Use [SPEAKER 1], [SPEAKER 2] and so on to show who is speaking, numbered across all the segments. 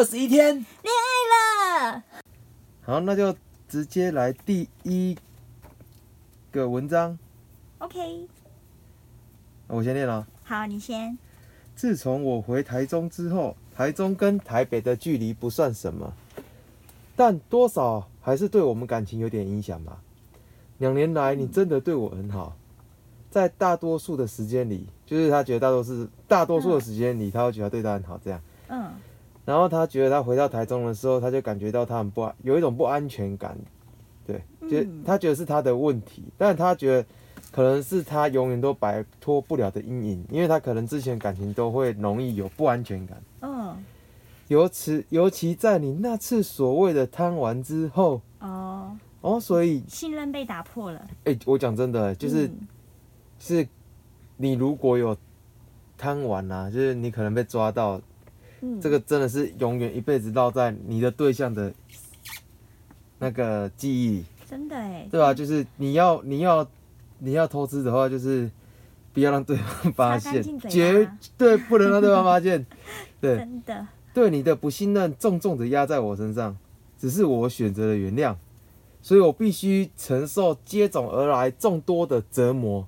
[SPEAKER 1] 二十一天。
[SPEAKER 2] 恋爱了。
[SPEAKER 1] 好，那就直接来第一个文章
[SPEAKER 2] ，OK，
[SPEAKER 1] 我先念了。
[SPEAKER 2] 好，你先。
[SPEAKER 1] 自从我回台中之后，台中跟台北的距离不算什么，但多少还是对我们感情有点影响吧。两年来，你真的对我很好，在大多数的时间里，就是他觉得大多数大多数的时间里，他会觉得对他很好这样。
[SPEAKER 2] 嗯
[SPEAKER 1] 然后他觉得他回到台中的时候，他就感觉到他很不安，有一种不安全感，对，就
[SPEAKER 2] 嗯。
[SPEAKER 1] 他觉得是他的问题，但他觉得可能是他永远都摆脱不了的阴影，因为他可能之前感情都会容易有不安全感，
[SPEAKER 2] 嗯。
[SPEAKER 1] 尤其尤其在你那次所谓的贪玩之后，
[SPEAKER 2] 哦，
[SPEAKER 1] 哦，所以
[SPEAKER 2] 信任被打破了。
[SPEAKER 1] 哎、我讲真的，就是、
[SPEAKER 2] 嗯。
[SPEAKER 1] 是你如果有贪玩啊，就是你可能被抓到，
[SPEAKER 2] 嗯
[SPEAKER 1] 这个真的是永远一辈子烙在你的对象的那个记忆里，
[SPEAKER 2] 真的哎，
[SPEAKER 1] 对吧？就是你要你要你要偷吃的话，就是不要让对方发现绝对不能让对方发现。对，
[SPEAKER 2] 真的。
[SPEAKER 1] 对你的不信任重重的压在我身上，只是我选择了原谅，所以我必须承受接踵而来众多的折磨。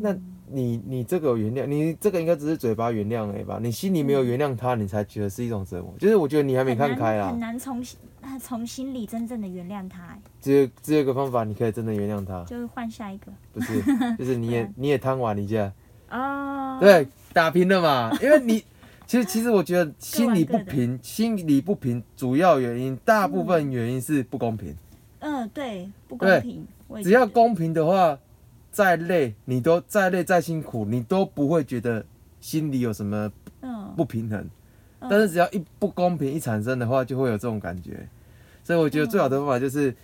[SPEAKER 1] 那你你这个原谅，你这个应该只是嘴巴原谅而已吧？你心里没有原谅他，你才觉得是一种折磨。就是我觉得你还没看开啊
[SPEAKER 2] 很难从心从心里真正的原谅他，哎
[SPEAKER 1] 只有只有一个方法，你可以真的原谅他，
[SPEAKER 2] 就是换下一个。
[SPEAKER 1] 不是？就是你也 你也贪玩一下，
[SPEAKER 2] 哦，
[SPEAKER 1] 对，打平了嘛。因为你其实其实我觉得心里不平，心里不平，主要原因大部分原因是不公平。
[SPEAKER 2] 嗯，对，不公平。
[SPEAKER 1] 只要公平的话，再累你都再累再辛苦，你都不会觉得心里有什么
[SPEAKER 2] 嗯，
[SPEAKER 1] 不平衡。
[SPEAKER 2] 嗯
[SPEAKER 1] 但是只要一不公平一产生的话，就会有这种感觉。所以我觉得最好的方法就是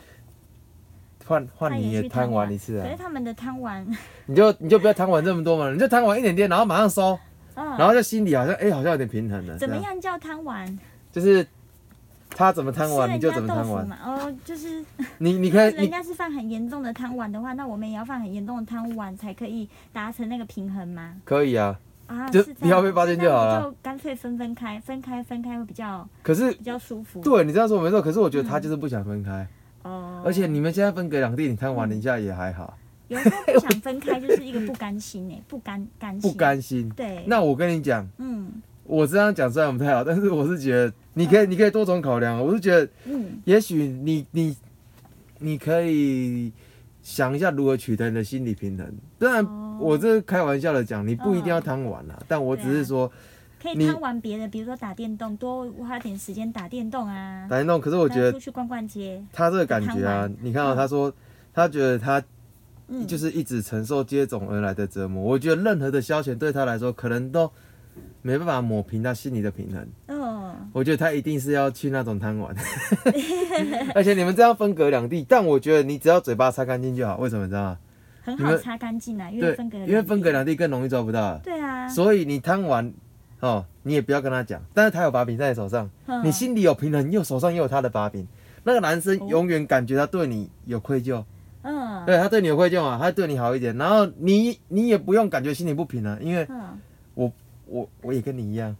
[SPEAKER 1] 换换
[SPEAKER 2] 他
[SPEAKER 1] 你也贪
[SPEAKER 2] 玩
[SPEAKER 1] 玩一次啊
[SPEAKER 2] 可是，他们的贪玩，
[SPEAKER 1] 你就你就不要贪玩这么多嘛，你就贪玩一点点，然后马上收，
[SPEAKER 2] 嗯，
[SPEAKER 1] 然后就心里好像哎、好像有点平衡了。
[SPEAKER 2] 怎么？
[SPEAKER 1] 样
[SPEAKER 2] 叫贪玩？
[SPEAKER 1] 就是他怎么贪玩你就怎么贪玩，
[SPEAKER 2] 嘛。哦，就是
[SPEAKER 1] 你你可以
[SPEAKER 2] 人家是犯很严重的贪玩的话，那我们也要犯很严重的贪玩，才可以达成那个平衡吗？
[SPEAKER 1] 可以啊，
[SPEAKER 2] 啊，
[SPEAKER 1] 就是要被发现就好了
[SPEAKER 2] 就干脆分分开，分开分开会比较
[SPEAKER 1] 可是
[SPEAKER 2] 比较舒服。
[SPEAKER 1] 对你这样说没错，可是我觉得他就是不想分开。
[SPEAKER 2] 哦，
[SPEAKER 1] 而且你们现在分隔两地，你贪玩一下也还好，
[SPEAKER 2] 有时候不想分开，就是一个不甘心哎，不甘甘心。
[SPEAKER 1] 不甘心。
[SPEAKER 2] 对，
[SPEAKER 1] 那我跟你讲，
[SPEAKER 2] 嗯
[SPEAKER 1] 我这样讲虽然不太好，但是我是觉得你可以，你可以多重考量。我是觉得，
[SPEAKER 2] 嗯
[SPEAKER 1] 也许你你你可以想一下如何取得你的心理平衡。当然，
[SPEAKER 2] 哦
[SPEAKER 1] 我这是开玩笑的讲，你不一定要贪玩啦，但我只是说
[SPEAKER 2] 可以
[SPEAKER 1] 你
[SPEAKER 2] 贪玩别的，比如说打电动，多花点时间打电动啊。
[SPEAKER 1] 打电动。可是我觉得
[SPEAKER 2] 出去逛逛街，
[SPEAKER 1] 他这个感觉啊，你看到
[SPEAKER 2] 嗯
[SPEAKER 1] 他说，他觉得他
[SPEAKER 2] 嗯，
[SPEAKER 1] 就是一直承受接踵而来的折磨。我觉得任何的消遣对他来说，可能都没办法抹平他心里的平衡。
[SPEAKER 2] 嗯，
[SPEAKER 1] 我觉得他一定是要去那种贪玩，而且你们这样分隔两地，但我觉得你只要嘴巴擦干净就好。为什么你知道吗？
[SPEAKER 2] 很好擦干净啊，因为分隔，
[SPEAKER 1] 因为分隔
[SPEAKER 2] 两
[SPEAKER 1] 两地更容易抓不到，
[SPEAKER 2] 对啊，
[SPEAKER 1] 所以你贪玩哦，你也不要跟他讲，但是他有把柄在你手上，
[SPEAKER 2] 嗯。
[SPEAKER 1] 你心里有平衡，你有手上又有他的把柄。那个男生
[SPEAKER 2] 哦。
[SPEAKER 1] 永远感觉他对你有愧疚，
[SPEAKER 2] 嗯。
[SPEAKER 1] 对他对你有愧疚嘛，他对你好一点，然后你你也不用感觉心里不平衡，因为
[SPEAKER 2] 嗯
[SPEAKER 1] 我我也跟你一样，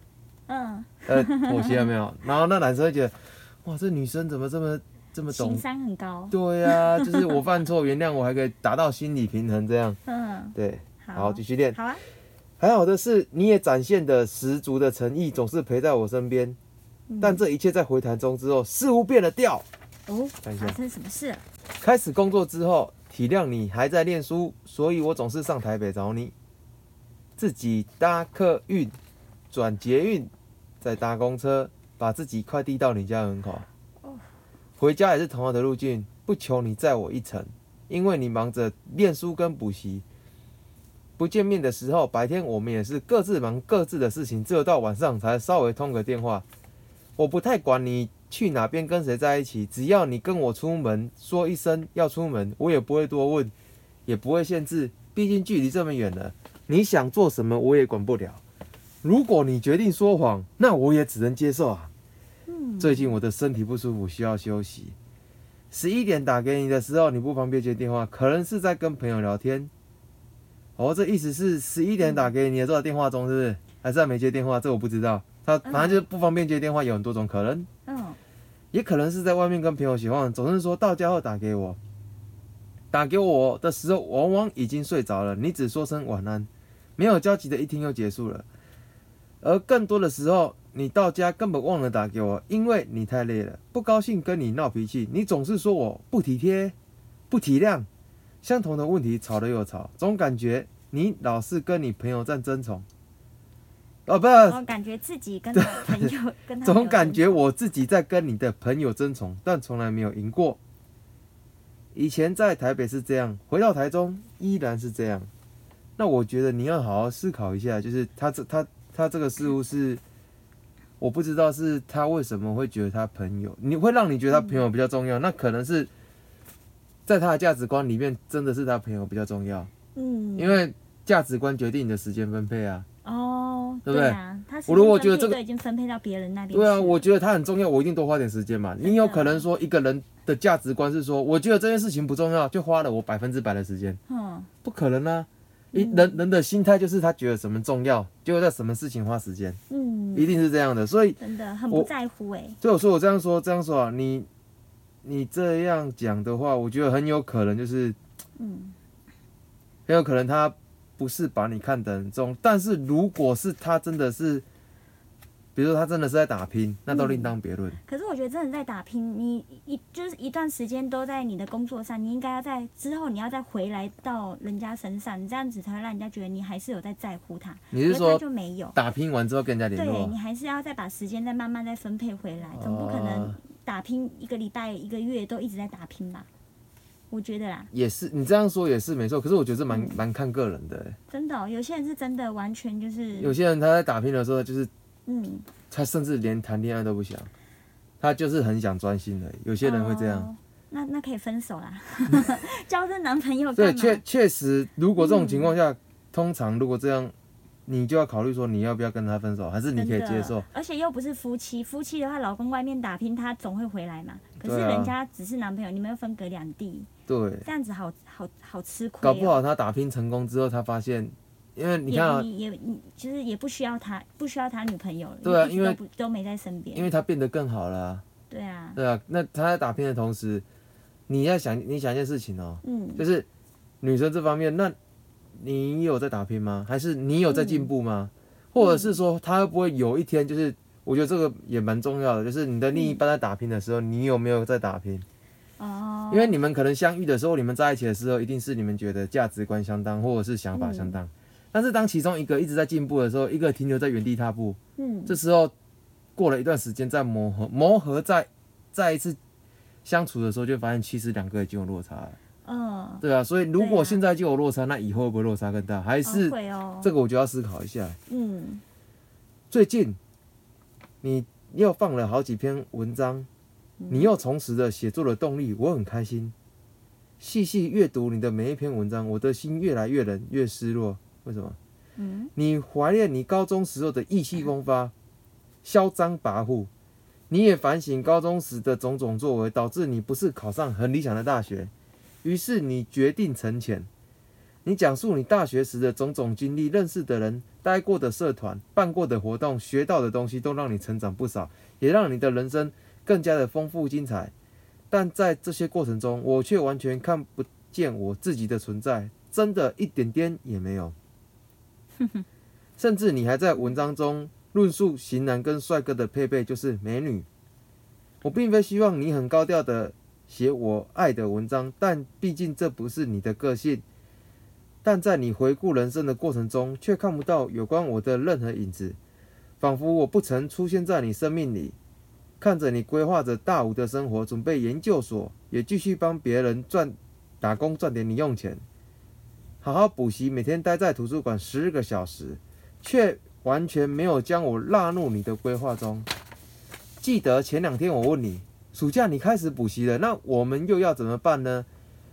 [SPEAKER 2] 嗯，
[SPEAKER 1] 呃，妥协了没有？然后那男生会觉得，哇，这女生怎么这么这么懂
[SPEAKER 2] 情？商很高，
[SPEAKER 1] 对呀、就是我犯错，原谅我，还可以达到心理平衡，这样
[SPEAKER 2] 嗯，
[SPEAKER 1] 对。
[SPEAKER 2] 好，
[SPEAKER 1] 继续练。
[SPEAKER 2] 好啊，
[SPEAKER 1] 还好的是，你也展现的十足的诚意，总是陪在我身边。
[SPEAKER 2] 嗯
[SPEAKER 1] 但这一切在回谈中之后，似乎变了调。
[SPEAKER 2] 哦，发生什么事了？
[SPEAKER 1] 开始工作之后，体谅你还在念书，所以我总是上台北找你，自己搭客运、转捷运，再搭公车，把自己快递到你家门口。回家也是同样的路径，不求你载我一程，因为你忙着念书跟补习。不见面的时候，白天我们也是各自忙各自的事情，只有到晚上才稍微通个电话。我不太管你去哪边跟谁在一起，只要你跟我出门说一声要出门，我也不会多问，也不会限制，毕竟距离这么远了，你想做什么我也管不了。如果你决定说谎，那我也只能接受啊。
[SPEAKER 2] 嗯，
[SPEAKER 1] 最近我的身体不舒服，需要休息。十一点打给你的时候，你不方便接电话，可能是在跟朋友聊天。哦，这意思是十一点打给你的时候，电话中是不是？还是在没接电话？这我不知道。他反正就是不方便接电话，有很多种可能，
[SPEAKER 2] 嗯
[SPEAKER 1] 也可能是在外面跟朋友喜欢，总是说到家后打给我，打给我的时候往往已经睡着了，你只说声晚安，没有交集的一天又结束了。而更多的时候，你到家根本忘了打给我，因为你太累了，不高兴跟你闹脾气，你总是说我不体贴、不体谅，相同的问题吵了又吵，总感觉你老是跟你朋友在争宠。哦，不是，
[SPEAKER 2] 然后感觉自己跟他朋友跟他
[SPEAKER 1] 总感觉我自己在跟你的朋友争宠，但从来没有赢过。以前在台北是这样，回到台中依然是这样。那我觉得你要好好思考一下，就是他这他他这个似乎是，我不知道是他为什么会觉得他朋友，你会让你觉得他朋友比较重要，那可能是在他的价值观里面真的是他朋友比较重要，
[SPEAKER 2] 嗯，
[SPEAKER 1] 因为价值观决定你的时间分配啊。
[SPEAKER 2] 哦，
[SPEAKER 1] 对不对
[SPEAKER 2] 啊，他
[SPEAKER 1] 我如果觉得这个
[SPEAKER 2] 已经分配到别人那边
[SPEAKER 1] 对啊，我觉得他很重要，我一定多花点时间嘛。你有可能说一个人的价值观是说，我觉得这件事情不重要，就花了我百分之百的时间，
[SPEAKER 2] 嗯
[SPEAKER 1] 不可能啊！人人的心态就是他觉得什么重要，就会在什么事情花时间，
[SPEAKER 2] 嗯，
[SPEAKER 1] 一定是这样的。所以，
[SPEAKER 2] 真的很不在乎哎、
[SPEAKER 1] 所以我说我这样说这样说啊，你你这样讲的话，我觉得很有可能就是
[SPEAKER 2] 嗯。
[SPEAKER 1] 很有可能他不是把你看得很重，但是如果是他真的是，比如说他真的是在打拼，那都另当别论。
[SPEAKER 2] 可是我觉得真的在打拼，你一就是一段时间都在你的工作上，你应该要在之后你要再回来到人家身上，你这样子才会让人家觉得你还是有在在乎他。
[SPEAKER 1] 你是说
[SPEAKER 2] 就没有？
[SPEAKER 1] 打拼完之后跟人家联络
[SPEAKER 2] 对你？还是要再把时间再慢慢再分配回来，总不可能
[SPEAKER 1] 哦
[SPEAKER 2] 打拼一个礼拜、一个月都一直在打拼吧？我觉得啦，
[SPEAKER 1] 也是，你这样说也是没错。可是我觉得这蛮
[SPEAKER 2] 嗯
[SPEAKER 1] 蛮看个人的欸。
[SPEAKER 2] 真的哦、有些人是真的完全就是
[SPEAKER 1] 有些人他在打拼的时候，就是
[SPEAKER 2] 嗯，
[SPEAKER 1] 他甚至连谈恋爱都不想，他就是很想专心的。有些人会这样。
[SPEAKER 2] 哦那那可以分手啦，交这男朋友
[SPEAKER 1] 对？确确实，如果这种情况下，通常如果这样，你就要考虑说你要不要跟他分手，还是你可以接受？
[SPEAKER 2] 而且又不是夫妻，夫妻的话，老公外面打拼，他总会回来嘛。可是人家只是男朋友，你们又分隔两地，
[SPEAKER 1] 对，
[SPEAKER 2] 这样子好好好吃亏、哦。
[SPEAKER 1] 搞不好他打拼成功之后，他发现，因为你看啊，
[SPEAKER 2] 你也你其实也不需要他，不需要他女朋友了。
[SPEAKER 1] 对啊因为
[SPEAKER 2] 都不都没在身边。
[SPEAKER 1] 因为他变得更好了啊、
[SPEAKER 2] 对啊，
[SPEAKER 1] 对啊。那他在打拼的同时，你要想，你想一件事情哦，
[SPEAKER 2] 嗯，
[SPEAKER 1] 就是女生这方面，那你有在打拼吗？还是你有在进步吗？或者是说，他会不会有一天，就是我觉得这个也蛮重要的，就是你的另一半在打拼的时候，你有没有在打拼？
[SPEAKER 2] 哦，
[SPEAKER 1] 因为你们可能相遇的时候，你们在一起的时候，一定是你们觉得价值观相当，或者是想法相当。但是当其中一个一直在进步的时候，一个停留在原地踏步，
[SPEAKER 2] 嗯，
[SPEAKER 1] 这时候过了一段时间再磨合，磨合再再一次相处的时候，就发现其实两个已经有落差了。
[SPEAKER 2] 嗯，
[SPEAKER 1] 对啊，所以如果现在就有落差，那以后会不会落差更大？还是
[SPEAKER 2] 哦哦，
[SPEAKER 1] 这个我就要思考一下。
[SPEAKER 2] 嗯
[SPEAKER 1] 最近你又放了好几篇文章，
[SPEAKER 2] 嗯
[SPEAKER 1] 你又重拾了写作的动力，我很开心。细细阅读你的每一篇文章，我的心越来越冷，越失落。为什么？
[SPEAKER 2] 嗯
[SPEAKER 1] 你怀念你高中时候的意气风发、嚣张跋扈，你也反省高中时的种种作为，导致你不是考上很理想的大学。于是你决定沉潜。你讲述你大学时的种种经历，认识的人、待过的社团、办过的活动、学到的东西，都让你成长不少，也让你的人生更加的丰富精彩。但在这些过程中，我却完全看不见我自己的存在，真的一点点也没有。甚至你还在文章中论述型男跟帅哥的配备就是美女。我并非希望你很高调的写我爱的文章，但毕竟这不是你的个性。但在你回顾人生的过程中，却看不到有关我的任何影子，仿佛我不曾出现在你生命里。看着你规划着大五的生活，准备研究所，也继续帮别人赚打工赚点零用钱，好好补习，每天待在图书馆十个小时，却完全没有将我纳入你的规划中。记得前两天我问你，暑假你开始补习了，那我们又要怎么办呢？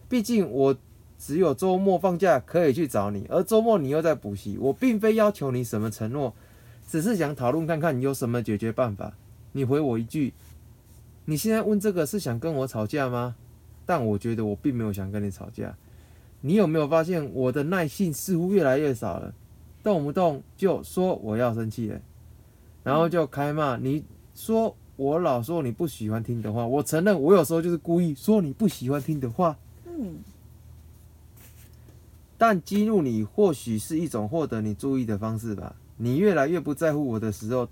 [SPEAKER 1] 毕竟我只有周末放假可以去找你，而周末你又在补习，我并非要求你什么承诺，只是想讨论看看你有什么解决办法。你回我一句，你现在问这个是想跟我吵架吗？但我觉得我并没有想跟你吵架。你有没有发现我的耐性似乎越来越少了？动不动就说我要生气了。然后就开骂。你说我老说你不喜欢听的话，我承认我有时候就是故意说你不喜欢听的话。
[SPEAKER 2] 嗯
[SPEAKER 1] 但激怒你或许是一种获得你注意的方式吧。你越来越不在乎我的时候，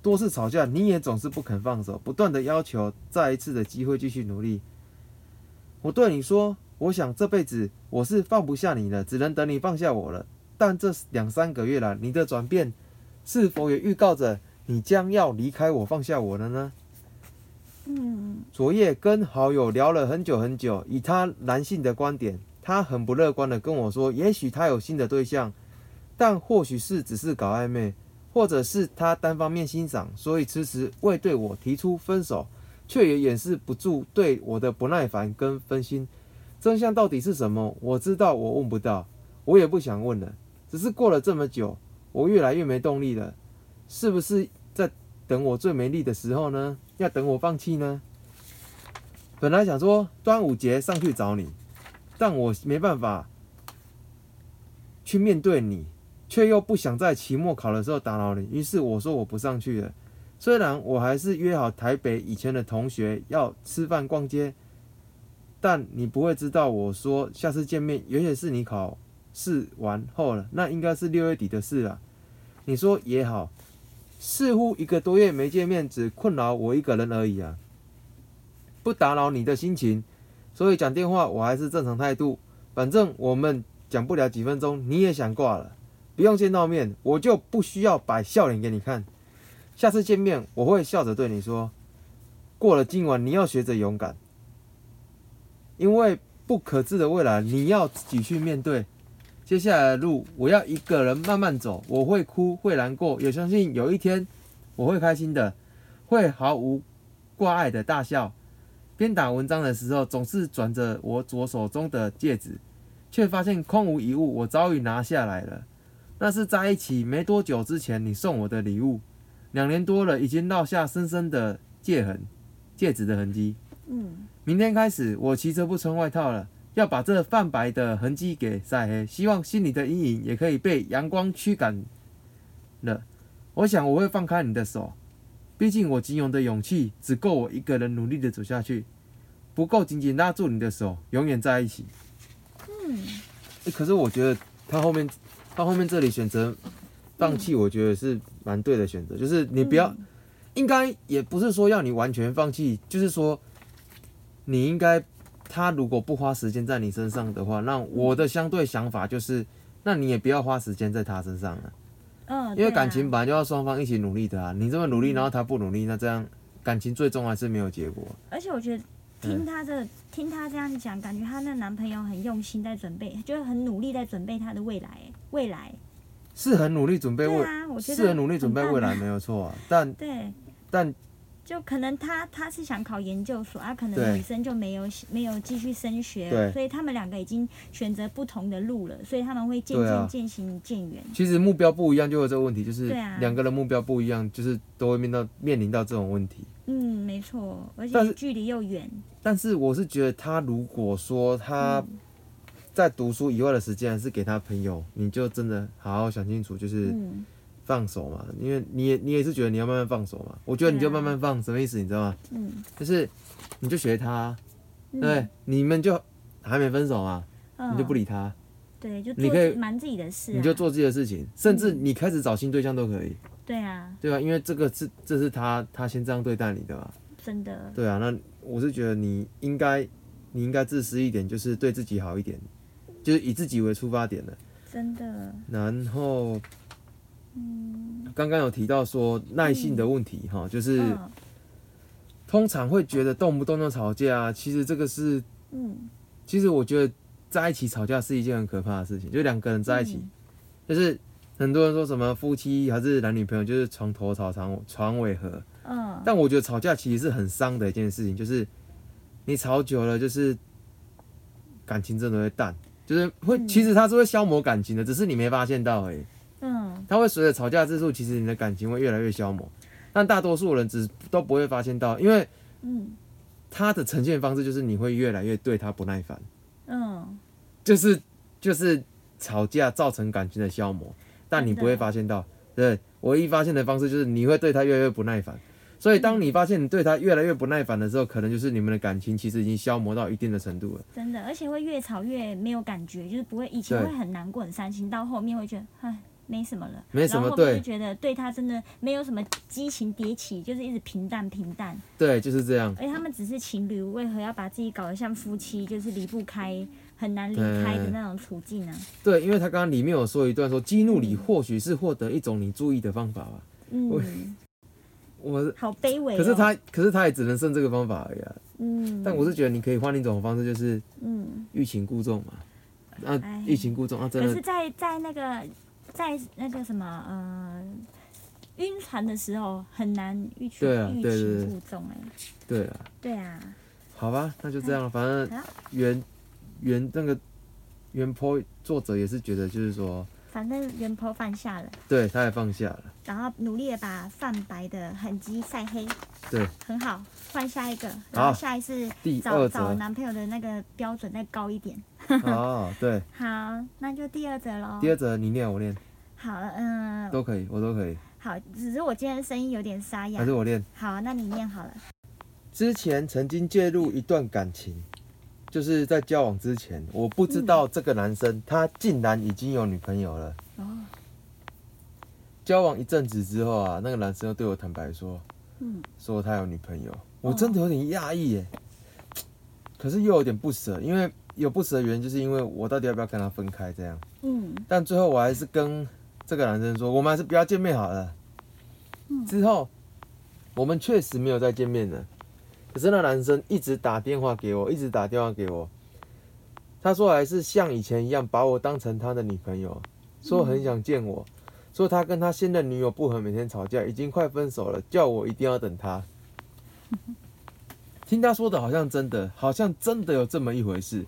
[SPEAKER 1] 多次吵架，你也总是不肯放手，不断的要求再一次的机会继续努力。我对你说，我想这辈子我是放不下你了，只能等你放下我了。但这两三个月来，你的转变是否也预告着你将要离开我、放下我了呢？
[SPEAKER 2] 嗯
[SPEAKER 1] 昨夜跟好友聊了很久很久，以他男性的观点，他很不乐观的跟我说，也许他有新的对象，但或许是只是搞暧昧，或者是他单方面欣赏，所以迟迟未对我提出分手，却也掩饰不住对我的不耐烦跟分心。真相到底是什么？我知道我问不到，我也不想问了。只是过了这么久，我越来越没动力了，是不是在等我最没力的时候呢？要等我放弃呢？本来想说端午节上去找你，但我没办法去面对你，却又不想在期末考的时候打扰你，于是我说我不上去了。虽然我还是约好台北以前的同学要吃饭逛街，但你不会知道我说下次见面，也许是你考试完后了，那应该是六月底的事了。你说也好，似乎一个多月没见面，只困扰我一个人而已啊。不打扰你的心情，所以讲电话我还是正常态度。反正我们讲不了几分钟，你也想挂了，不用见到面，我就不需要摆笑脸给你看。下次见面，我会笑着对你说：过了今晚，你要学着勇敢，因为不可知的未来，你要自己去面对。接下来的路，我要一个人慢慢走，我会哭，会难过，也相信有一天我会开心的，会毫无挂碍的大笑。边打文章的时候，总是转着我左手中的戒指，却发现空无一物。我早已拿下来了，那是在一起没多久之前你送我的礼物，两年多了，已经落下深深的戒痕，戒指的痕迹。
[SPEAKER 2] 嗯
[SPEAKER 1] 明天开始，我骑车不穿外套了，要把这泛白的痕迹给晒黑。希望心里的阴影也可以被阳光驱赶了。我想我会放开你的手，毕竟我仅有的勇气只够我一个人努力的走下去，不够紧紧拉住你的手，永远在一起。
[SPEAKER 2] 嗯
[SPEAKER 1] 欸可是我觉得他后面，他后面这里选择放弃，我觉得是蛮对的选择。就是你不要，应该也不是说要你完全放弃，就是说你应该，他如果不花时间在你身上的话，那我的相对想法就是，那你也不要花时间在他身上了，
[SPEAKER 2] 嗯，
[SPEAKER 1] 因为感情本来就要双方一起努力的啊。你这么努力，然后他不努力，那这样感情最终还是没有结果。
[SPEAKER 2] 而且我觉得
[SPEAKER 1] 嗯
[SPEAKER 2] 听她这、听她这样讲，感觉她那男朋友很用心在准备，就是很努力在准备她的未来，未来。
[SPEAKER 1] 是很努力准备未，
[SPEAKER 2] 对啊，我觉得
[SPEAKER 1] 是很努力准备未来，没有错啊。但
[SPEAKER 2] 对，
[SPEAKER 1] 但
[SPEAKER 2] 就可能他他是想考研究所啊，可能女生就没有没有继续升学
[SPEAKER 1] 对，
[SPEAKER 2] 所以他们两个已经选择不同的路了，所以他们会渐渐渐行渐远。
[SPEAKER 1] 其实目标不一样，就有这个问题，就是两个人目标不一样，就是都会面到面临到这种问题。
[SPEAKER 2] 嗯，没错，而且距离又远。
[SPEAKER 1] 但是我是觉得，他如果说他
[SPEAKER 2] 嗯
[SPEAKER 1] 在读书以外的时间还是给他朋友，你就真的好好想清楚，就是
[SPEAKER 2] 嗯
[SPEAKER 1] 放手嘛，因为你也你也是觉得你要慢慢放手嘛。我觉得你就慢慢放，什么意思？你知道吗？
[SPEAKER 2] 嗯，
[SPEAKER 1] 就是你就学他，
[SPEAKER 2] 嗯
[SPEAKER 1] 对，你们就还没分手嘛，
[SPEAKER 2] 嗯
[SPEAKER 1] 你就不理他，
[SPEAKER 2] 对，就
[SPEAKER 1] 你可以
[SPEAKER 2] 瞒自己的事、啊，
[SPEAKER 1] 你就做自己的事情，甚至
[SPEAKER 2] 嗯
[SPEAKER 1] 你开始找新对象都可以，
[SPEAKER 2] 对啊，
[SPEAKER 1] 对啊？因为这个是这是他他先这样对待你的嘛。
[SPEAKER 2] 真的，
[SPEAKER 1] 对啊，那我是觉得你应该，你应该自私一点，就是对自己好一点，就是以自己为出发点的。
[SPEAKER 2] 真的，
[SPEAKER 1] 然后
[SPEAKER 2] 嗯，
[SPEAKER 1] 刚刚有提到说耐性的问题哈、就是
[SPEAKER 2] 嗯。
[SPEAKER 1] 通常会觉得动不动就吵架，其实这个是，
[SPEAKER 2] 嗯，
[SPEAKER 1] 其实我觉得在一起吵架是一件很可怕的事情，就两个人在一起，
[SPEAKER 2] 嗯。
[SPEAKER 1] 就是很多人说什么夫妻还是男女朋友，就是床头吵床床尾和，
[SPEAKER 2] 嗯，
[SPEAKER 1] 但我觉得吵架其实是很伤的一件事情，就是你吵久了，就是感情真的会淡，就是会，
[SPEAKER 2] 嗯。
[SPEAKER 1] 其实它是会消磨感情的，只是你没发现到而已。
[SPEAKER 2] 嗯，
[SPEAKER 1] 它会随着吵架次数，其实你的感情会越来越消磨，但大多数人只都不会发现到，因为
[SPEAKER 2] 嗯，
[SPEAKER 1] 它的呈现方式就是你会越来越对他不耐烦，
[SPEAKER 2] 嗯，
[SPEAKER 1] 就是就是吵架造成感情的消磨，但你不会发现到，对，唯一发现的方式就是你会对他越来越不耐烦。所以当你发现你对他越来越不耐烦的时候，可能就是你们的感情其实已经消磨到一定的程度了。
[SPEAKER 2] 真的，而且会越吵越没有感觉，就是不会以前会很难过、很伤心，到后面会觉得唉没什么了，
[SPEAKER 1] 没什么对
[SPEAKER 2] 然后后面就觉得对他真的没有什么激情迭起，就是一直平淡平淡。
[SPEAKER 1] 对，就是这样。
[SPEAKER 2] 而且他们只是情侣，为何要把自己搞得像夫妻，就是离不开、很难离开的那种处境呢？
[SPEAKER 1] 对，因为他刚刚里面有说一段说，激怒你或许是获得一种你注意的方法吧。
[SPEAKER 2] 嗯，
[SPEAKER 1] 我
[SPEAKER 2] 好卑微、哦。
[SPEAKER 1] 可是他，可是他也只能剩这个方法而已啊。
[SPEAKER 2] 嗯，
[SPEAKER 1] 但我是觉得你可以换一种方式，就是
[SPEAKER 2] 嗯，
[SPEAKER 1] 欲擒故纵嘛。啊
[SPEAKER 2] 哎，
[SPEAKER 1] 欲擒故纵啊，真
[SPEAKER 2] 可是
[SPEAKER 1] 的
[SPEAKER 2] 在，在那个在那个什么呃晕船的时候，很难欲擒
[SPEAKER 1] 对啊
[SPEAKER 2] 欲
[SPEAKER 1] 对对对
[SPEAKER 2] 擒故纵哎。
[SPEAKER 1] 对啊。
[SPEAKER 2] 对啊，
[SPEAKER 1] 好吧，那就这样，反正原原那个原 po 作者也是觉得，就是说，
[SPEAKER 2] 反正原坡放下了，
[SPEAKER 1] 对，他也放下了，
[SPEAKER 2] 然后努力的把泛白的痕迹晒黑，
[SPEAKER 1] 对，
[SPEAKER 2] 很好，换下一个，然后
[SPEAKER 1] 好
[SPEAKER 2] 下一次
[SPEAKER 1] 第
[SPEAKER 2] 找
[SPEAKER 1] 二则，
[SPEAKER 2] 找男朋友的那个标准再高一点。
[SPEAKER 1] 哦，对，
[SPEAKER 2] 好，那就第二则喽。
[SPEAKER 1] 第二则你念我念
[SPEAKER 2] 好，嗯、
[SPEAKER 1] 都可以，我都可以，
[SPEAKER 2] 好，只是我今天声音有点沙哑
[SPEAKER 1] 还是。我练。
[SPEAKER 2] 好，那你念好了。
[SPEAKER 1] 之前曾经介入一段感情，就是在交往之前，我不知道这个男生他竟然已经有女朋友了。
[SPEAKER 2] 哦，
[SPEAKER 1] 交往一阵子之后啊，那个男生又对我坦白说，
[SPEAKER 2] 嗯，
[SPEAKER 1] 说他有女朋友，我真的有点讶异耶，可是又有点不舍，因为有不舍的原因，就是因为我到底要不要跟他分开这样。
[SPEAKER 2] 嗯，
[SPEAKER 1] 但最后我还是跟这个男生说，我们还是不要见面好了。之后我们确实没有再见面了，可是那男生一直打电话给我，一直打电话给我。他说还是像以前一样把我当成他的女朋友，说很想见我，说他跟他现任女友不和，每天吵架，已经快分手了，叫我一定要等他。听他说的好像真的，好像真的有这么一回事，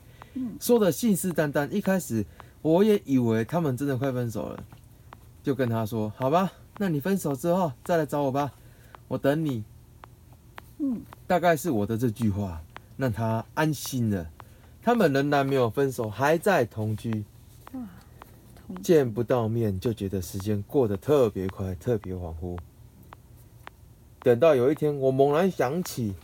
[SPEAKER 1] 说的信誓旦旦。一开始我也以为他们真的快分手了，就跟他说：“好吧，那你分手之后再来找我吧，我等你。”
[SPEAKER 2] 嗯，
[SPEAKER 1] 大概是我的这句话让他安心了。他们仍然没有分手，还在同居，
[SPEAKER 2] 同
[SPEAKER 1] 见不到面就觉得时间过得特别快，特别恍惚。等到有一天，我猛然想起，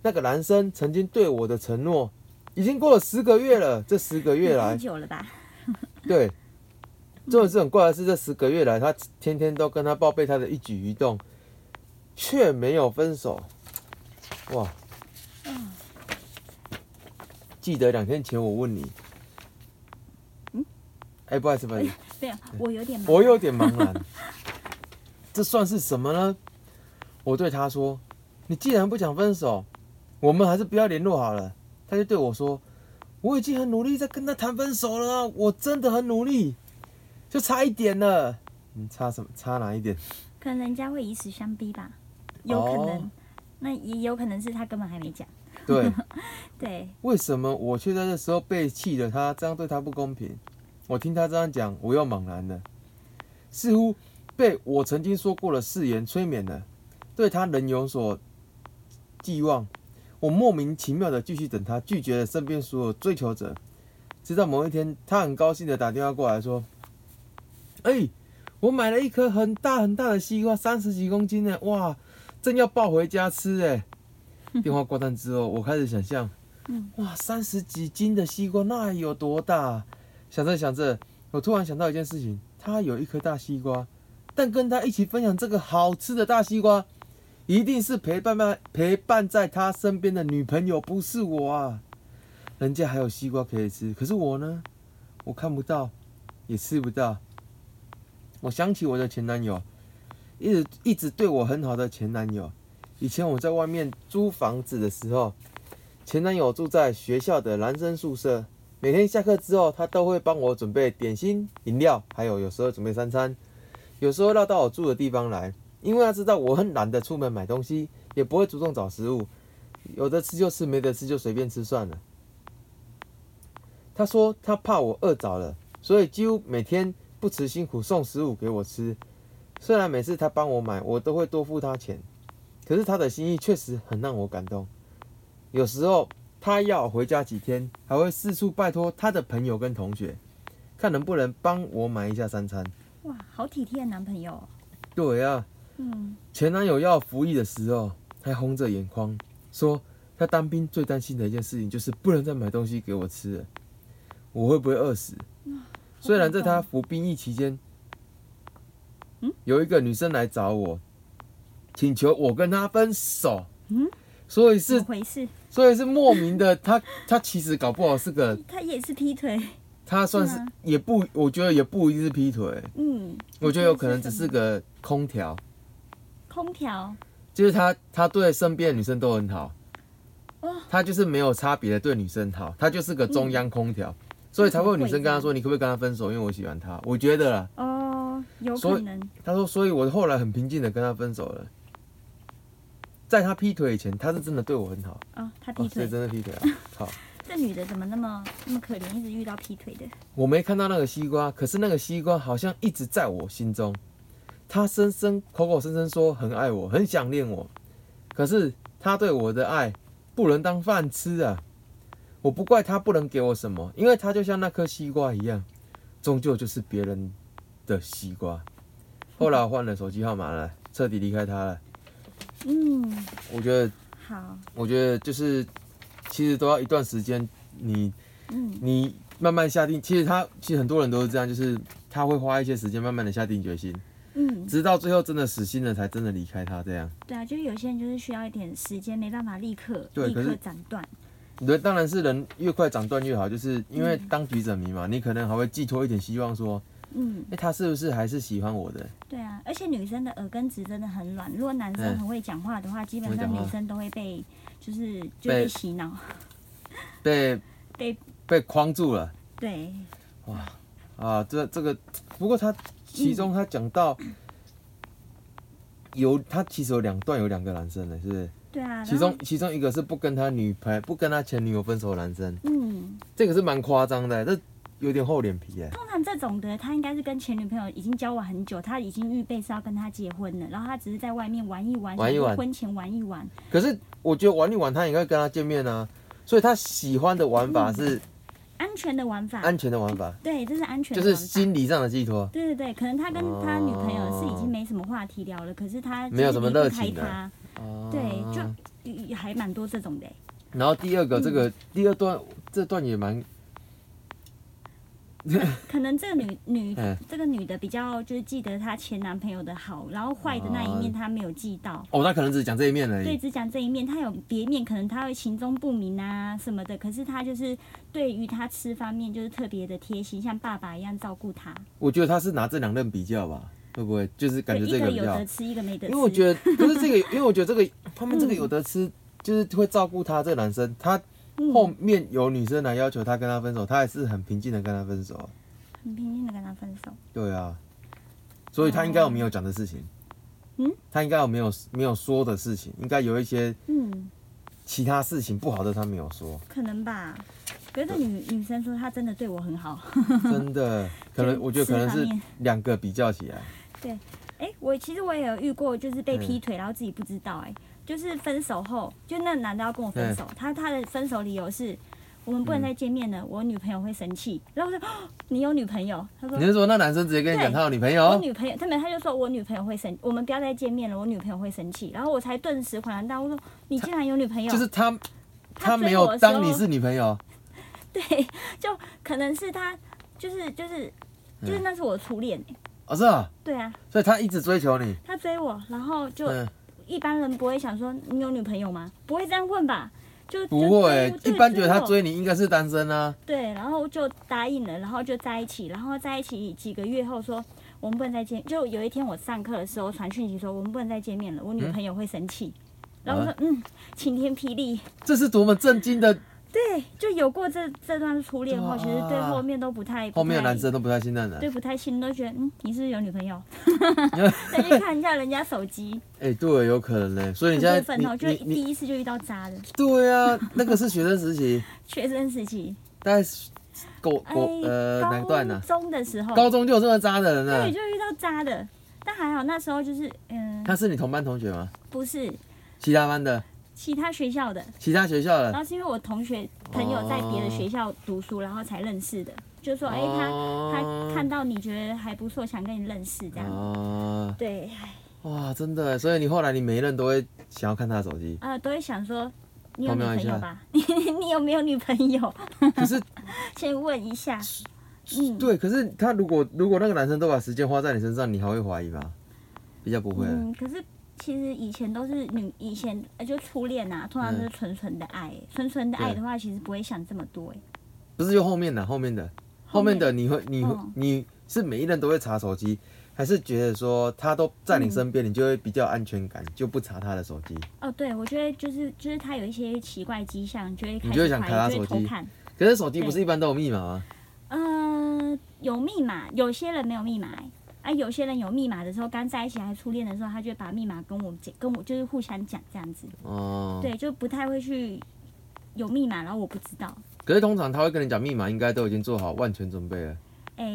[SPEAKER 1] 那个男生曾经对我的承诺，已经过了十个月了。这十个月来
[SPEAKER 2] 很，久了吧？
[SPEAKER 1] 对，这种是很怪的是，这十个月来，他天天都跟他报备他的一举一动，却没有分手。哇！记得两天前我问你，
[SPEAKER 2] 嗯，
[SPEAKER 1] 哎、不好意思，不好意思，
[SPEAKER 2] 我有点
[SPEAKER 1] 我有点茫然，这算是什么呢？我对他说：“你既然不想分手，我们还是不要联络好了。”他就对我说：“我已经很努力在跟他谈分手了啊，我真的很努力，就差一点了。你差什么？差哪一点？
[SPEAKER 2] 可能人家会以死相逼吧，有可能。
[SPEAKER 1] 哦
[SPEAKER 2] 那也有可能是他根本还没讲。
[SPEAKER 1] 对，
[SPEAKER 2] 对，
[SPEAKER 1] 为什么我却在这时候背弃了他？这样对他不公平。我听他这样讲，我又茫然了，似乎被我曾经说过的誓言催眠了，对他仍有所寄望。我莫名其妙的继续等他，拒绝了身边所有追求者。直到某一天，他很高兴的打电话过来说：“哎、我买了一颗很大很大的西瓜，三十几公斤呢，哇，正要抱回家吃哎。”电话挂断之后，我开始想象，
[SPEAKER 2] 嗯
[SPEAKER 1] 哇，三十几斤的西瓜那有多大？想着想着，我突然想到一件事情，他有一颗大西瓜，但跟他一起分享这个好吃的大西瓜，一定是陪伴伴陪伴在他身边的女朋友，不是我啊。人家还有西瓜可以吃，可是我呢？我看不到，也吃不到。我想起我的前男友，一直一直对我很好的前男友。以前我在外面租房子的时候，前男友住在学校的男生宿舍，每天下课之后，他都会帮我准备点心、饮料，还有有时候准备三餐，有时候绕到我住的地方来，因为他知道我很懒得出门买东西，也不会主动找食物，有的吃就吃，没得吃就随便吃算了。他说他怕我饿着了，所以几乎每天不辞辛苦送食物给我吃。虽然每次他帮我买，我都会多付他钱，可是他的心意确实很让我感动。有时候他要回家几天，还会四处拜托他的朋友跟同学，看能不能帮我买一下三餐。
[SPEAKER 2] 哇，好体贴的男朋友哦。
[SPEAKER 1] 对啊，
[SPEAKER 2] 嗯，
[SPEAKER 1] 前男友要服役的时候，还红着眼眶说，他当兵最担心的一件事情就是不能再买东西给我吃了，我会不会饿死？虽然在他服兵役期间，
[SPEAKER 2] 嗯？
[SPEAKER 1] 有一个女生来找我，请求我跟她分手，
[SPEAKER 2] 嗯，
[SPEAKER 1] 所以是？所以是莫名的，他他其实搞不好是个，
[SPEAKER 2] 他也是劈腿。
[SPEAKER 1] 他算是
[SPEAKER 2] 是
[SPEAKER 1] 也不，我觉得也不一定是劈腿，
[SPEAKER 2] 嗯，
[SPEAKER 1] 我觉得有可能只是个空调，
[SPEAKER 2] 空调。
[SPEAKER 1] 就是他他对身边的女生都很好，
[SPEAKER 2] 哦，
[SPEAKER 1] 他就是没有差别的对女生好，他就是个中央空调，所以才会有女生跟他说，你可不可以跟他分手？因为我喜欢他，我觉得啦，
[SPEAKER 2] 哦，有可能。
[SPEAKER 1] 他说，所以我后来很平静的跟他分手了。在他劈腿以前，他是真的对我很好，
[SPEAKER 2] 哦，他
[SPEAKER 1] 哦
[SPEAKER 2] 劈，腿。
[SPEAKER 1] 真的劈腿啊！好，
[SPEAKER 2] 这女的怎么那么那么可怜，一直遇到劈腿的？
[SPEAKER 1] 我没看到那个西瓜，可是那个西瓜好像一直在我心中。他声声口口声声说很爱我，很想念我，可是他对我的爱不能当饭吃啊！我不怪他不能给我什么，因为他就像那颗西瓜一样，终究就是别人的西瓜。后来我换了手机号码了，彻底离开他了。
[SPEAKER 2] 嗯，
[SPEAKER 1] 我觉得，
[SPEAKER 2] 好，
[SPEAKER 1] 我觉得就是，其实都要一段时间，你
[SPEAKER 2] 嗯，
[SPEAKER 1] 你慢慢下定，其实他其实很多人都是这样，就是他会花一些时间慢慢的下定决心，
[SPEAKER 2] 嗯，
[SPEAKER 1] 直到最后真的死心了，才真的离开他这样。
[SPEAKER 2] 对啊，就是有些人就是需要一点时间，没办法立刻立刻斩断。
[SPEAKER 1] 对，当然是人越快斩断越好，就是因为
[SPEAKER 2] 嗯
[SPEAKER 1] 当局者迷嘛，你可能还会寄托一点希望说，
[SPEAKER 2] 嗯，
[SPEAKER 1] 哎、他是不是还是喜欢我的？
[SPEAKER 2] 对啊，而且女生的耳根子真的很软，如果男生
[SPEAKER 1] 嗯
[SPEAKER 2] 很会讲话的话，基本上女生都会被就是就
[SPEAKER 1] 被
[SPEAKER 2] 被洗脑。
[SPEAKER 1] 被
[SPEAKER 2] 被
[SPEAKER 1] 被框住了
[SPEAKER 2] 对，哇
[SPEAKER 1] 啊！这这个，不过他其中他讲到。有他其实有两段有两个男生的，是不是？
[SPEAKER 2] 对啊，
[SPEAKER 1] 其中其中一个是不跟他女朋不跟他前女友分手的男生，
[SPEAKER 2] 嗯，
[SPEAKER 1] 这个是蛮夸张的，这有点厚脸皮哎。
[SPEAKER 2] 通常这种的，他应该是跟前女朋友已经交往很久，他已经预备是要跟他结婚了，然后他只是在外面玩一玩，
[SPEAKER 1] 玩一玩
[SPEAKER 2] 婚前玩一玩。
[SPEAKER 1] 可是我觉得玩一玩，他应该跟他见面啊，所以他喜欢的玩法是
[SPEAKER 2] 安全的玩法，
[SPEAKER 1] 安全的玩法，
[SPEAKER 2] 对，这是安全
[SPEAKER 1] 就是
[SPEAKER 2] 的玩法。
[SPEAKER 1] 心理上的寄托。
[SPEAKER 2] 对对对，可能他跟他女朋友是已
[SPEAKER 1] 哦
[SPEAKER 2] 经没什么话题聊了，可是他
[SPEAKER 1] 没有什么热情的哦
[SPEAKER 2] 对就也还蛮多这种的欸。
[SPEAKER 1] 然后第二个这个、
[SPEAKER 2] 嗯
[SPEAKER 1] 第二段这段也蛮
[SPEAKER 2] 可能这个女女
[SPEAKER 1] 嗯
[SPEAKER 2] 这个女的比较就是记得她前男朋友的好，然后坏的那一面她没有记到。
[SPEAKER 1] 哦，那可能只讲这一面而
[SPEAKER 2] 对，只讲这一面，她有别面，可能她会行踪不明啊什么的。可是她就是对于她吃方面就是特别的贴心，像爸爸一样照顾她。
[SPEAKER 1] 我觉得她是拿这两任比较吧，会不会就是感，觉这个比较
[SPEAKER 2] 一个有得？吃，一个没得吃。
[SPEAKER 1] 因为我觉得 不是这个，因为我觉得这个他们这个
[SPEAKER 2] 嗯
[SPEAKER 1] 有得吃，就是会照顾他这个男生，他
[SPEAKER 2] 嗯
[SPEAKER 1] 后面有女生来要求他跟他分手，他还是很平静的跟他分手啊。
[SPEAKER 2] 很平静的跟他分手。
[SPEAKER 1] 对啊，所以他应该有没有讲的事情，
[SPEAKER 2] 嗯，
[SPEAKER 1] 他应该有没有没有说的事情，应该有一些
[SPEAKER 2] 嗯，
[SPEAKER 1] 其他事情不好的他没有说，
[SPEAKER 2] 可能吧。可是女女生说她真的对我很好。
[SPEAKER 1] 真的，可能我觉得可能是两个比较起来，
[SPEAKER 2] 哎、我其实我也有遇过，就是被劈
[SPEAKER 1] 嗯
[SPEAKER 2] 腿，然后自己不知道、哎，就是分手后，就那男的要跟我分手，他他的分手理由是。我们不能
[SPEAKER 1] 嗯
[SPEAKER 2] 再见面了，我女朋友会生气。然后我说：“哦你有女朋友？”他说
[SPEAKER 1] 你是说那男生直接跟你讲他有女朋友：“我？
[SPEAKER 2] 女朋友。”他们他就说：“我女朋友会生，我们不要再见面了，我女朋友会生气。”然后我才顿时恍然大悟，说：“你竟然有女朋友？”
[SPEAKER 1] 就是他他没有当你是女朋友，
[SPEAKER 2] 对，就可能是他，就是就是就是
[SPEAKER 1] 嗯
[SPEAKER 2] 那是我的初恋、哎
[SPEAKER 1] 哦是啊，
[SPEAKER 2] 对啊，
[SPEAKER 1] 所以他一直追求你，
[SPEAKER 2] 他追我，然后就
[SPEAKER 1] 嗯，
[SPEAKER 2] 一般人不会想说你有女朋友吗？不会这样问吧？就
[SPEAKER 1] 不会，
[SPEAKER 2] 就
[SPEAKER 1] 一般觉得他追你应该是单身啊，
[SPEAKER 2] 对，然后就答应了，然后就在一起，然后在一起几个月后说我们不能再见，就有一天我上课的时候传讯息说我们不能再见面了，我女朋友会生气。然后我说嗯，晴天霹雳，
[SPEAKER 1] 这是多么震惊的，
[SPEAKER 2] 对，就有过这这段初恋后，其实对后面都不太
[SPEAKER 1] 后面的男生都不太信任了，
[SPEAKER 2] 对不太信，都觉得嗯，你是不是有女朋友？再去看一下人家手机，
[SPEAKER 1] 哎，对，有可能呢，所以你现在
[SPEAKER 2] 过分哦，就第一次就遇到渣的，
[SPEAKER 1] 对啊，那个是学生时期，
[SPEAKER 2] 学生时期，
[SPEAKER 1] 大概是国
[SPEAKER 2] 哎，
[SPEAKER 1] 国呃哪段呢？
[SPEAKER 2] 高中的时候，
[SPEAKER 1] 高中就有这么渣的人
[SPEAKER 2] 对，就遇到渣的，但还好那时候就是嗯，
[SPEAKER 1] 他是你同班同学吗？
[SPEAKER 2] 不是。
[SPEAKER 1] 其他班的，
[SPEAKER 2] 其他学校的，
[SPEAKER 1] 其他学校的，
[SPEAKER 2] 然后是因为我同学朋友在别的学校读书，然后才认识的，就说哎、他
[SPEAKER 1] 哦
[SPEAKER 2] 他看到你觉得还不错，想跟你认识这样。
[SPEAKER 1] 啊，
[SPEAKER 2] 对，
[SPEAKER 1] 哇，真的，所以你后来你每一任都会想要看他的手机，
[SPEAKER 2] 呃，都会想说你有女朋友吧？你 你有没有女朋友？
[SPEAKER 1] 可是
[SPEAKER 2] 先问一下。嗯，
[SPEAKER 1] 对，可是他如果如果那个男生都把时间花在你身上，你还会怀疑吗？比较不会了，
[SPEAKER 2] 嗯，可是其实以前都是女，以前呃就初恋呐、通常都是纯纯的爱、纯纯的爱的话，其实不会想这么多哎。
[SPEAKER 1] 不是就后面的后面的后面的你会你会
[SPEAKER 2] 嗯
[SPEAKER 1] 你是每一人都会查手机，还是觉得说他都在你身边，你就会比较安全感，就不查他的手机？
[SPEAKER 2] 哦，对，我觉得就是就是他有一些奇怪迹象，就会开
[SPEAKER 1] 你就会想
[SPEAKER 2] 始怀疑，就
[SPEAKER 1] 看他手机
[SPEAKER 2] 看。
[SPEAKER 1] 可是手机不是一般都有密码吗？
[SPEAKER 2] 嗯、有密码，有些人没有密码、欸，啊，有些人有密码的时候，刚在一起还初恋的时候，他就会把密码跟我讲，跟我就是互相讲这样子，
[SPEAKER 1] 哦，
[SPEAKER 2] 对，就不太会去有密码，然后我不知道，
[SPEAKER 1] 可是通常他会跟你讲密码，应该都已经做好万全准备了，
[SPEAKER 2] 哎、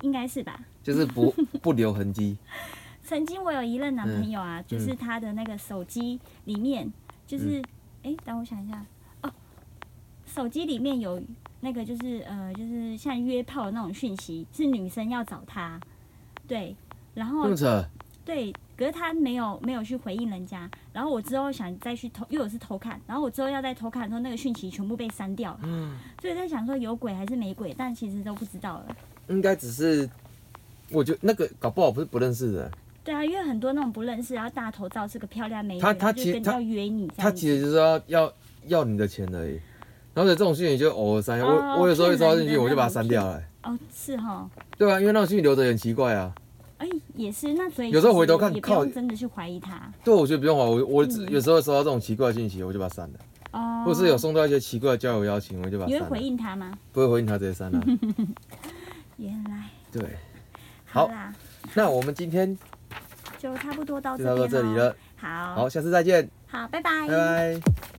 [SPEAKER 2] 应该是吧。
[SPEAKER 1] 就是不 不留痕迹。
[SPEAKER 2] 曾经我有一任男朋友
[SPEAKER 1] 嗯
[SPEAKER 2] 啊，就是他的那个手机里面，就是哎、等我想一下，哦，手机里面有那个就是呃，就是像约炮的那种讯息，是女生要找他，对，然后对，可是他没有没有去回应人家，然后我之后想再去偷，因为我是偷看，然后我之后要再偷看的时候，那个讯息全部被删掉了，
[SPEAKER 1] 嗯
[SPEAKER 2] 所以在想说有鬼还是没鬼，但其实都不知道了。
[SPEAKER 1] 应该只是，我觉得那个搞不好不是不认识的，
[SPEAKER 2] 对啊，因为很多那种不认识，然后大头照是个漂亮美女，
[SPEAKER 1] 他他
[SPEAKER 2] 就
[SPEAKER 1] 其实
[SPEAKER 2] 要约你这
[SPEAKER 1] 他
[SPEAKER 2] 样子。
[SPEAKER 1] 其实就是要要要你的钱而已。然后这种讯息就偶尔删，
[SPEAKER 2] 哦
[SPEAKER 1] 我我有时候一收到进去我就把它删掉了。
[SPEAKER 2] 哦，是哈，
[SPEAKER 1] 对啊，因为那种讯息留着很奇怪啊。
[SPEAKER 2] 哎，也是，那所以
[SPEAKER 1] 有时候回头看靠
[SPEAKER 2] 用真的去怀疑他
[SPEAKER 1] 对，我觉得不用怀疑，我我有时候收到这种奇怪的讯息，我就把它删了。
[SPEAKER 2] 哦。
[SPEAKER 1] 或是有送到一些奇怪的交友邀请，我就把它
[SPEAKER 2] 你会回
[SPEAKER 1] 删了。
[SPEAKER 2] 应他吗？
[SPEAKER 1] 不会回应他，直接删了。
[SPEAKER 2] 原来，
[SPEAKER 1] 对，好
[SPEAKER 2] 好啦，
[SPEAKER 1] 那我们今天
[SPEAKER 2] 就差不多到这
[SPEAKER 1] 到。这里了。
[SPEAKER 2] 好，
[SPEAKER 1] 好，下次再见，
[SPEAKER 2] 好，拜拜。
[SPEAKER 1] 拜拜。